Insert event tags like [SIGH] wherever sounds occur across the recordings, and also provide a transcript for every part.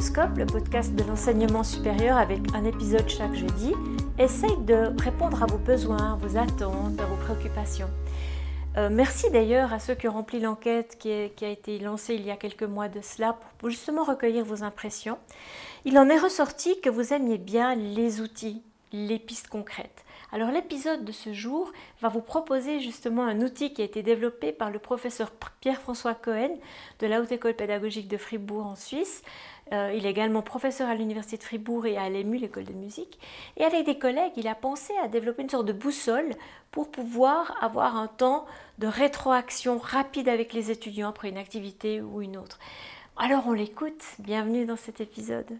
Pédagoscope, le podcast de l'enseignement supérieur avec un épisode chaque jeudi, essaye de répondre à vos besoins, vos attentes, vos préoccupations. Euh, merci d'ailleurs à ceux qui ont rempli l'enquête qui, a été lancée il y a quelques mois de cela pour justement recueillir vos impressions. Il en est ressorti que vous aimiez bien les outils, les pistes concrètes. Alors l'épisode de ce jour va vous proposer justement un outil qui a été développé par le professeur Pierre-François Cohen de la Haute École pédagogique de Fribourg en Suisse. Euh, il est également professeur à l'Université de Fribourg et à l'EMU, l'école de musique. Et avec des collègues, il a pensé à développer une sorte de boussole pour pouvoir avoir un temps de rétroaction rapide avec les étudiants après une activité ou une autre. Alors on l'écoute, bienvenue dans cet épisode.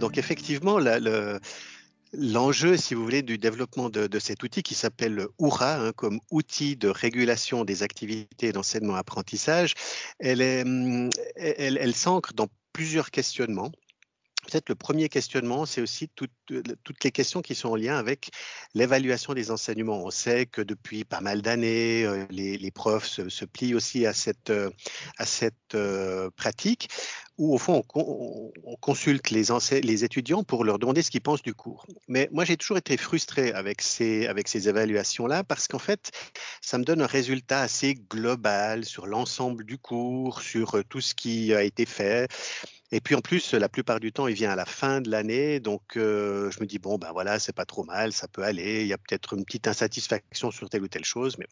Donc effectivement, L'enjeu, si vous voulez, du développement de, cet outil qui s'appelle OURA, hein, comme outil de régulation des activités d'enseignement-apprentissage, elle, hum, elle, elle s'ancre dans plusieurs questionnements. Peut-être le premier questionnement, c'est aussi toutes, toutes, les questions qui sont en lien avec l'évaluation des enseignements. On sait que depuis pas mal d'années, euh, les, profs se, plient aussi à cette, euh, pratique où, au fond, on, on consulte les, étudiants pour leur demander ce qu'ils pensent du cours. Mais moi, j'ai toujours été frustré avec ces évaluations-là parce qu'en fait, ça me donne un résultat assez global sur l'ensemble du cours, sur tout ce qui a été fait. Et puis en plus, la plupart du temps, il vient à la fin de l'année, donc euh, je me dis bon ben voilà, c'est pas trop mal, ça peut aller. Il y a peut-être une petite insatisfaction sur telle ou telle chose, mais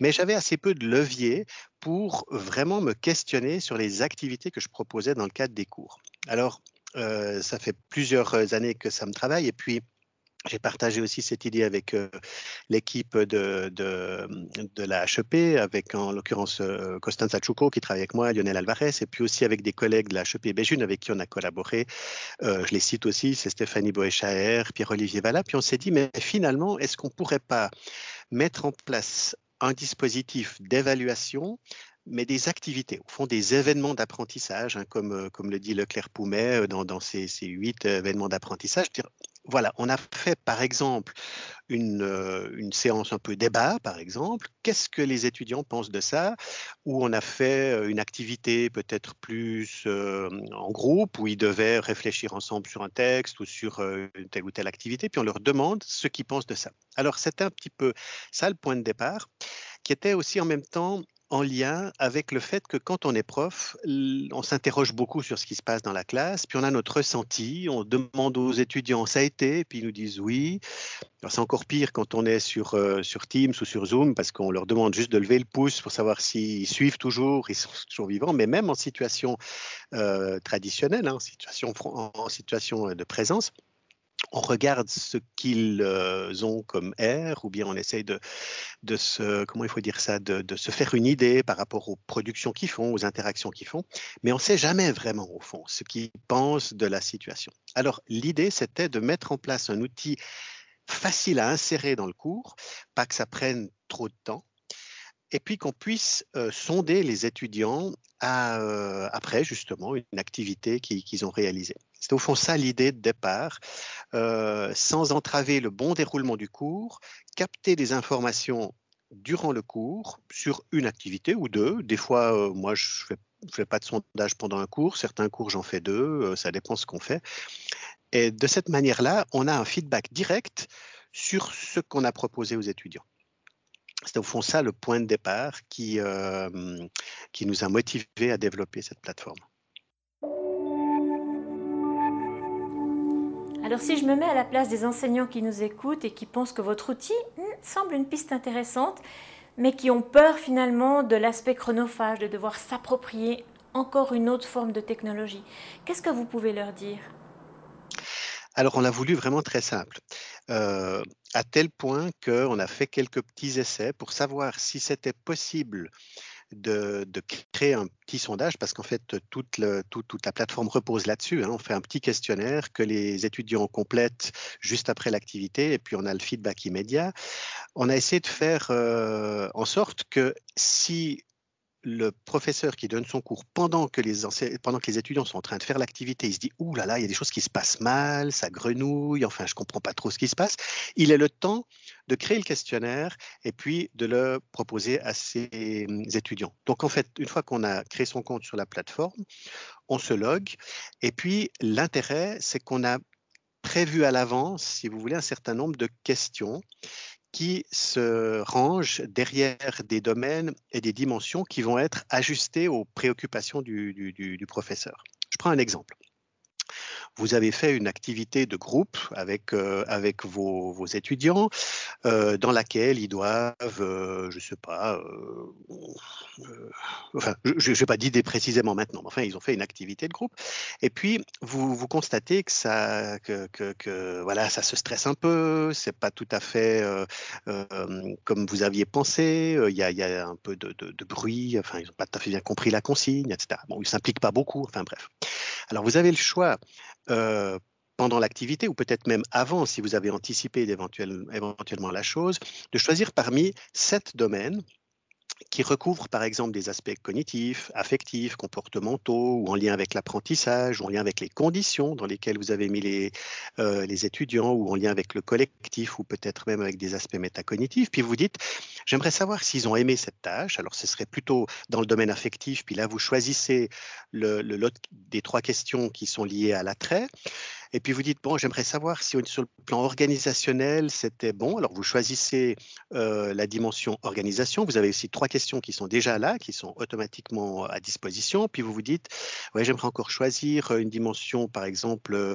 mais j'avais assez peu de levier pour vraiment me questionner sur les activités que je proposais dans le cadre des cours. Alors euh, ça fait plusieurs années que ça me travaille, et puis j'ai partagé aussi cette idée avec euh, l'équipe de, de, la HEP, avec en l'occurrence euh, Costanza Chuco qui travaille avec moi, Lionel Alvarez, et puis aussi avec des collègues de la HEP Béjune avec qui on a collaboré. Euh, je les cite aussi, c'est Stéphanie Boéchaer, Pierre-Olivier Valla. Puis on s'est dit, mais finalement, est-ce qu'on ne pourrait pas mettre en place un dispositif d'évaluation mais des activités, au fond des événements d'apprentissage, hein, comme, euh, comme le dit Leclerc Poumet dans, dans ces huit événements d'apprentissage voilà, on a fait par exemple une, euh, une, séance un peu débat, par exemple. Qu'est-ce que les étudiants pensent de ça? Ou on a fait euh, une activité peut-être plus euh, en groupe, où ils devaient réfléchir ensemble sur un texte ou sur une telle ou telle activité, puis on leur demande ce qu'ils pensent de ça. Alors c'était un petit peu ça le point de départ, qui était aussi en même temps en lien avec le fait que quand on est prof, on s'interroge beaucoup sur ce qui se passe dans la classe, puis on a notre ressenti, on demande aux étudiants ça a été, puis ils nous disent oui. C'est encore pire quand on est sur, euh, sur Teams ou sur Zoom, parce qu'on leur demande juste de lever le pouce pour savoir s'ils suivent toujours, ils sont toujours vivants, mais même en situation euh, traditionnelle, hein, en situation de présence on regarde ce qu'ils euh, ont comme air, ou bien on essaye de, se, comment il faut dire ça, de, se faire une idée par rapport aux productions qu'ils font, aux interactions qu'ils font, mais on ne sait jamais vraiment au fond ce qu'ils pensent de la situation. Alors l'idée, c'était de mettre en place un outil facile à insérer dans le cours, pas que ça prenne trop de temps, et puis qu'on puisse euh, sonder les étudiants euh, après justement une activité qu'ils ont réalisée. C'est au fond ça l'idée de départ, euh, sans entraver le bon déroulement du cours, capter des informations durant le cours sur une activité ou deux. Des fois, euh, moi, je fais, fais pas de sondage pendant un cours. Certains cours, j'en fais deux. Euh, ça dépend ce qu'on fait. Et de cette manière-là, on a un feedback direct sur ce qu'on a proposé aux étudiants. C'est au fond ça le point de départ qui, qui nous a motivés à développer cette plateforme. Alors si je me mets à la place des enseignants qui nous écoutent et qui pensent que votre outil hmm, semble une piste intéressante, mais qui ont peur finalement de l'aspect chronophage, de devoir s'approprier encore une autre forme de technologie, qu'est-ce que vous pouvez leur dire? Alors, on l'a voulu vraiment très simple, euh, à tel point qu'on a fait quelques petits essais pour savoir si c'était possible de, créer un petit sondage, parce qu'en fait, toute, la plateforme repose là-dessus. Hein. On fait un petit questionnaire que les étudiants complètent juste après l'activité, et puis on a le feedback immédiat. On a essayé de faire euh, en sorte que si le professeur qui donne son cours pendant que les, étudiants sont en train de faire l'activité, il se dit Ouh là là, il y a des choses qui se passent mal, ça grenouille, enfin, je ne comprends pas trop ce qui se passe. Il a le temps de créer le questionnaire et puis de le proposer à ses hum, étudiants. Donc, en fait, une fois qu'on a créé son compte sur la plateforme, on se log. Et puis, l'intérêt, c'est qu'on a prévu à l'avance, si vous voulez, un certain nombre de questions qui se rangent derrière des domaines et des dimensions qui vont être ajustées aux préoccupations du, du professeur. Je prends un exemple vous avez fait une activité de groupe avec, euh, avec vos, vos étudiants euh, dans laquelle ils doivent, euh, je ne sais pas, enfin, je ne vais pas dire précisément maintenant, mais enfin, ils ont fait une activité de groupe. Et puis, vous, vous constatez que ça, que, que, voilà, ça se stresse un peu, c'est pas tout à fait comme vous aviez pensé, il y a, un peu de, de, de bruit, enfin, ils n'ont pas tout à fait bien compris la consigne, etc. Bon, ils ne s'impliquent pas beaucoup, enfin bref. Alors, vous avez le choix euh, pendant l'activité ou peut-être même avant, si vous avez anticipé éventuellement la chose, de choisir parmi sept domaines qui recouvrent par exemple des aspects cognitifs, affectifs, comportementaux, ou en lien avec l'apprentissage, ou en lien avec les conditions dans lesquelles vous avez mis les, euh, les étudiants, ou en lien avec le collectif, ou peut-être même avec des aspects métacognitifs. Puis vous dites, j'aimerais savoir s'ils ont aimé cette tâche. Alors ce serait plutôt dans le domaine affectif, puis là vous choisissez le, lot des trois questions qui sont liées à l'attrait. Et puis vous dites, bon, j'aimerais savoir si sur le plan organisationnel, c'était bon. Alors vous choisissez euh, la dimension organisation. Vous avez aussi trois questions qui sont déjà là, qui sont automatiquement à disposition. Puis vous vous dites, ouais, j'aimerais encore choisir une dimension, par exemple, euh, euh,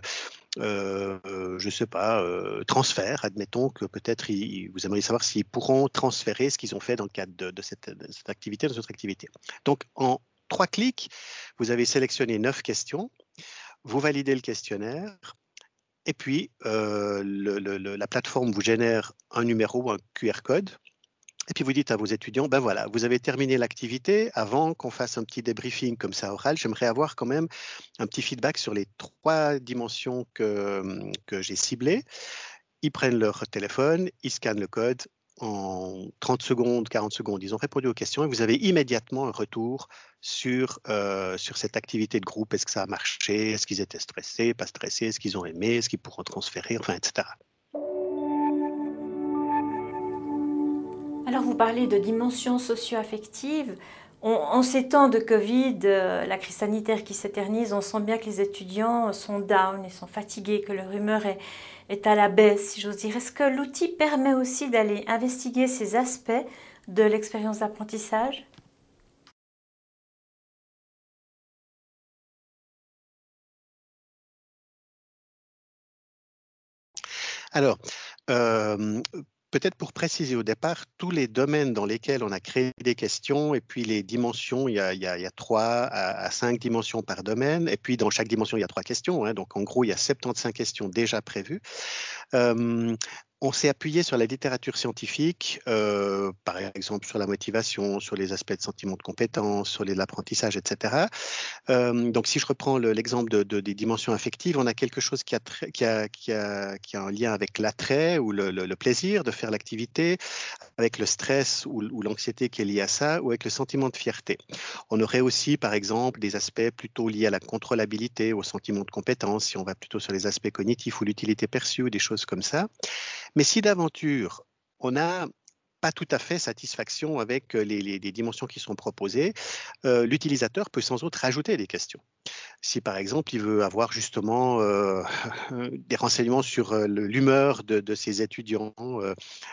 je ne sais pas, transfert. Admettons que peut-être vous aimeriez savoir s'ils pourront transférer ce qu'ils ont fait dans le cadre de, cette, de cette activité, de cette activité. Donc en trois clics, vous avez sélectionné neuf questions vous validez le questionnaire, et puis euh, la plateforme vous génère un numéro, un QR code, et puis vous dites à vos étudiants, ben voilà, vous avez terminé l'activité. Avant qu'on fasse un petit débriefing comme ça oral, j'aimerais avoir quand même un petit feedback sur les trois dimensions que, que j'ai ciblées. Ils prennent leur téléphone, ils scannent le code, en 30 secondes, 40 secondes, ils ont répondu aux questions et vous avez immédiatement un retour sur, euh, sur cette activité de groupe. Est-ce que ça a marché? Est-ce qu'ils étaient stressés, pas stressés? Est-ce qu'ils ont aimé? Est-ce qu'ils pourront transférer? Enfin, etc. Alors, vous parlez de dimension socio-affective. en ces temps de Covid, euh, la crise sanitaire qui s'éternise, on sent bien que les étudiants sont down, ils sont fatigués, que leur humeur est, à la baisse, si j'ose dire. Est-ce que l'outil permet aussi d'aller investiguer ces aspects de l'expérience d'apprentissage? Alors, euh, peut-être pour préciser au départ, tous les domaines dans lesquels on a créé des questions et puis les dimensions, il y a, il y a, trois à, cinq dimensions par domaine et puis dans chaque dimension, il y a trois questions. Hein, donc en gros, il y a 75 questions déjà prévues. Euh, on s'est appuyé sur la littérature scientifique, euh, par exemple sur la motivation, sur les aspects de sentiment de compétence, sur l'apprentissage, etc. Euh, donc, si je reprends l'exemple de, des dimensions affectives, on a quelque chose qui a, un lien avec l'attrait ou le, plaisir de faire l'activité, avec le stress ou, l'anxiété qui est liée à ça, ou avec le sentiment de fierté. On aurait aussi, par exemple, des aspects plutôt liés à la contrôlabilité, au sentiment de compétence, si on va plutôt sur les aspects cognitifs ou l'utilité perçue, des choses comme ça. Mais si d'aventure, on n'a pas tout à fait satisfaction avec euh, les, dimensions qui sont proposées, euh, l'utilisateur peut sans doute rajouter des questions. Si par exemple il veut avoir justement euh, [LAUGHS] des renseignements sur l'humeur de, ses étudiants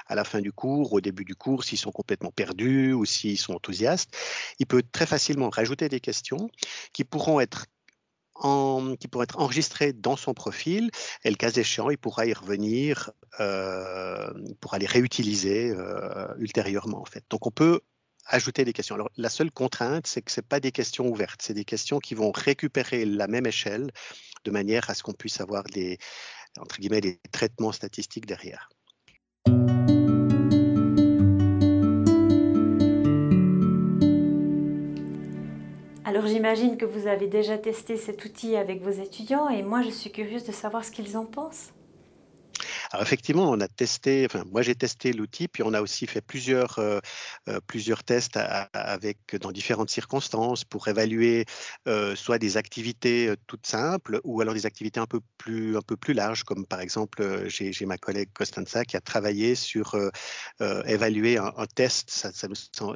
à la fin du cours, au début du cours, s'ils sont complètement perdus ou s'ils sont enthousiastes, il peut très facilement rajouter des questions qui pourront être qui pourrait être enregistré dans son profil et le cas échéant, il pourra y revenir, euh, pourra les réutiliser euh, ultérieurement en fait. Donc on peut ajouter des questions. Alors la seule contrainte, c'est que ce pas des questions ouvertes, c'est des questions qui vont récupérer la même échelle de manière à ce qu'on puisse avoir des entre guillemets des traitements statistiques derrière. Alors j'imagine que vous avez déjà testé cet outil avec vos étudiants et moi je suis curieuse de savoir ce qu'ils en pensent. Alors effectivement, on a testé, enfin moi j'ai testé l'outil, puis on a aussi fait plusieurs, euh, euh, plusieurs tests avec, dans différentes circonstances pour évaluer euh, soit des activités toutes simples ou alors des activités un peu plus, un peu plus larges, comme par exemple j'ai ma collègue Costanza qui a travaillé sur évaluer un, test, ça, ça,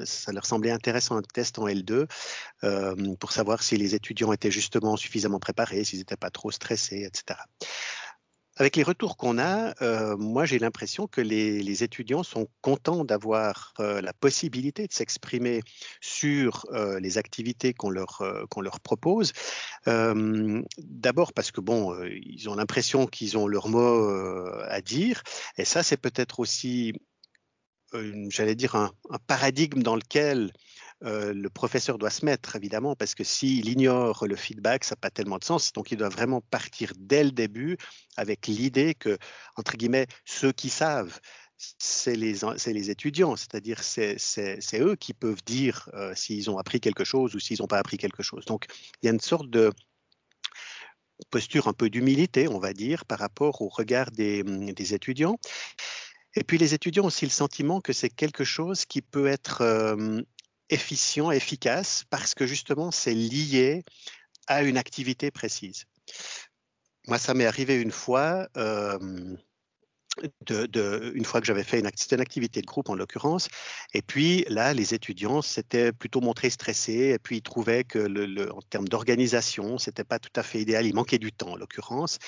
ça, leur semblait intéressant, un test en L2 pour savoir si les étudiants étaient justement suffisamment préparés, s'ils n'étaient pas trop stressés, etc. Avec les retours qu'on a, euh, moi j'ai l'impression que les, étudiants sont contents d'avoir euh, la possibilité de s'exprimer sur euh, les activités qu'on leur, propose. D'abord parce que bon, ils ont l'impression qu'ils ont leur mot à dire, et ça c'est peut-être aussi, j'allais dire, un, paradigme dans lequel euh, le professeur doit se mettre, évidemment, parce que s'il ignore le feedback, ça n'a pas tellement de sens. Donc, il doit vraiment partir dès le début avec l'idée que, entre guillemets, ceux qui savent, c'est les, les, étudiants, c'est-à-dire c'est eux qui peuvent dire euh, s'ils ont appris quelque chose ou s'ils n'ont pas appris quelque chose. Donc, il y a une sorte de posture un peu d'humilité, on va dire, par rapport au regard des, des, étudiants. Et puis les étudiants ont aussi le sentiment que c'est quelque chose qui peut être euh, efficient, efficace, parce que justement, c'est lié à une activité précise. Moi, ça m'est arrivé une fois, euh, une fois que j'avais fait une, activité de groupe en l'occurrence, et puis là, les étudiants s'étaient plutôt montrés stressés, et puis ils trouvaient que en termes d'organisation, c'était pas tout à fait idéal, il manquait du temps en l'occurrence.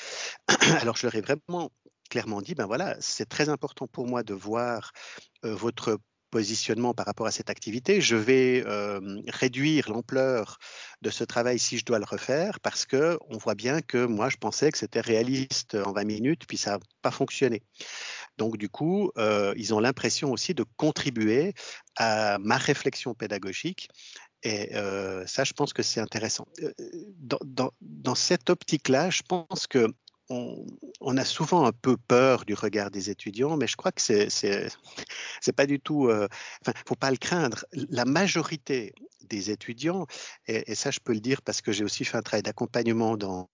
[CLEARS THROAT] Alors je leur ai vraiment clairement dit, ben voilà, c'est très important pour moi de voir euh, votre positionnement par rapport à cette activité. Je vais réduire l'ampleur de ce travail si je dois le refaire parce que on voit bien que moi je pensais que c'était réaliste en 20 minutes puis ça n'a pas fonctionné. Donc du coup, ils ont l'impression aussi de contribuer à ma réflexion pédagogique et ça, je pense que c'est intéressant. Dans, cette optique-là, je pense que on, a souvent un peu peur du regard des étudiants, mais je crois que c'est [LAUGHS] pas du tout. Euh, enfin, faut pas le craindre. La majorité des étudiants, et, ça je peux le dire parce que j'ai aussi fait un travail d'accompagnement dans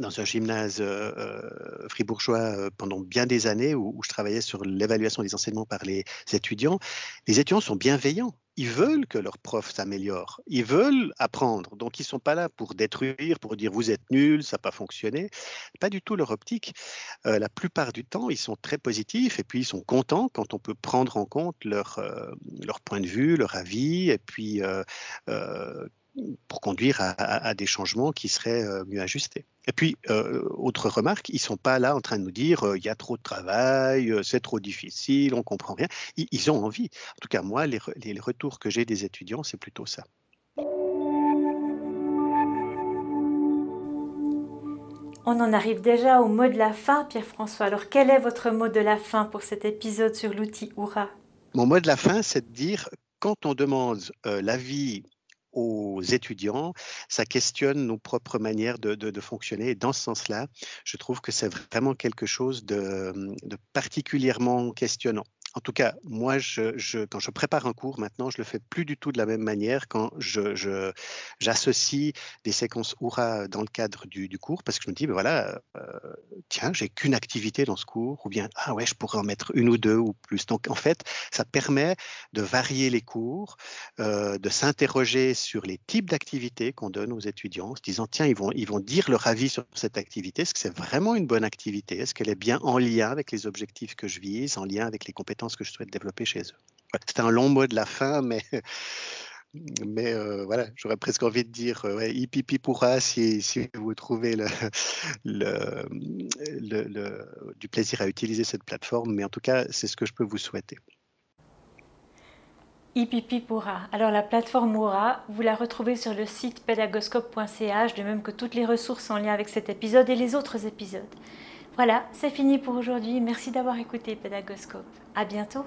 un gymnase euh, euh, fribourgeois pendant bien des années où je travaillais sur l'évaluation des enseignements par les étudiants. Les étudiants sont bienveillants ils veulent que leur prof s'améliore, ils veulent apprendre. Donc, ils ne sont pas là pour détruire, pour dire vous êtes nul, ça n'a pas fonctionné. Pas du tout leur optique. Euh, la plupart du temps, ils sont très positifs et puis ils sont contents quand on peut prendre en compte leur, euh, leur point de vue, leur avis et puis euh, pour conduire à, des changements qui seraient euh, mieux ajustés. Et puis, euh, autre remarque, ils ne sont pas là en train de nous dire euh, il y a trop de travail, c'est trop difficile, on comprend rien. Ils, ont envie. En tout cas, moi, les, les retours que j'ai des étudiants, c'est plutôt ça. On en arrive déjà au mot de la fin, Pierre-François. Alors, quel est votre mot de la fin pour cet épisode sur l'outil Oura? Mon mot de la fin, c'est de dire quand on demande l'avis aux étudiants, ça questionne nos propres manières de, fonctionner. Et dans ce sens-là, je trouve que c'est vraiment quelque chose de particulièrement questionnant. En tout cas, moi, quand je prépare un cours maintenant, je le fais plus du tout de la même manière quand j'associe des séquences Oura dans le cadre du, cours parce que je me dis, ben voilà, euh, tiens, j'ai qu'une activité dans ce cours, ou bien, ah ouais, je pourrais en mettre une ou deux ou plus. Donc, en fait, ça permet de varier les cours, euh, de s'interroger sur les types d'activités qu'on donne aux étudiants, en se disant, tiens, ils vont, ils vont dire leur avis sur cette activité. Est-ce que c'est vraiment une bonne activité? Est-ce qu'elle est bien en lien avec les objectifs que je vise, en lien avec les compétences ce que je souhaite développer chez eux. C'était un long mot de la fin, [LAUGHS] mais, euh, voilà, j'aurais presque envie de dire euh, ouais, pourra si, vous trouvez [LAUGHS] du plaisir à utiliser cette plateforme, mais en tout cas, c'est ce que je peux vous souhaiter. Hipipi pourra. Alors la plateforme Oura, vous la retrouvez sur le site pédagoscope.ch, de même que toutes les ressources en lien avec cet épisode et les autres épisodes. Voilà, c'est fini pour aujourd'hui. Merci d'avoir écouté Pédagoscope. À bientôt.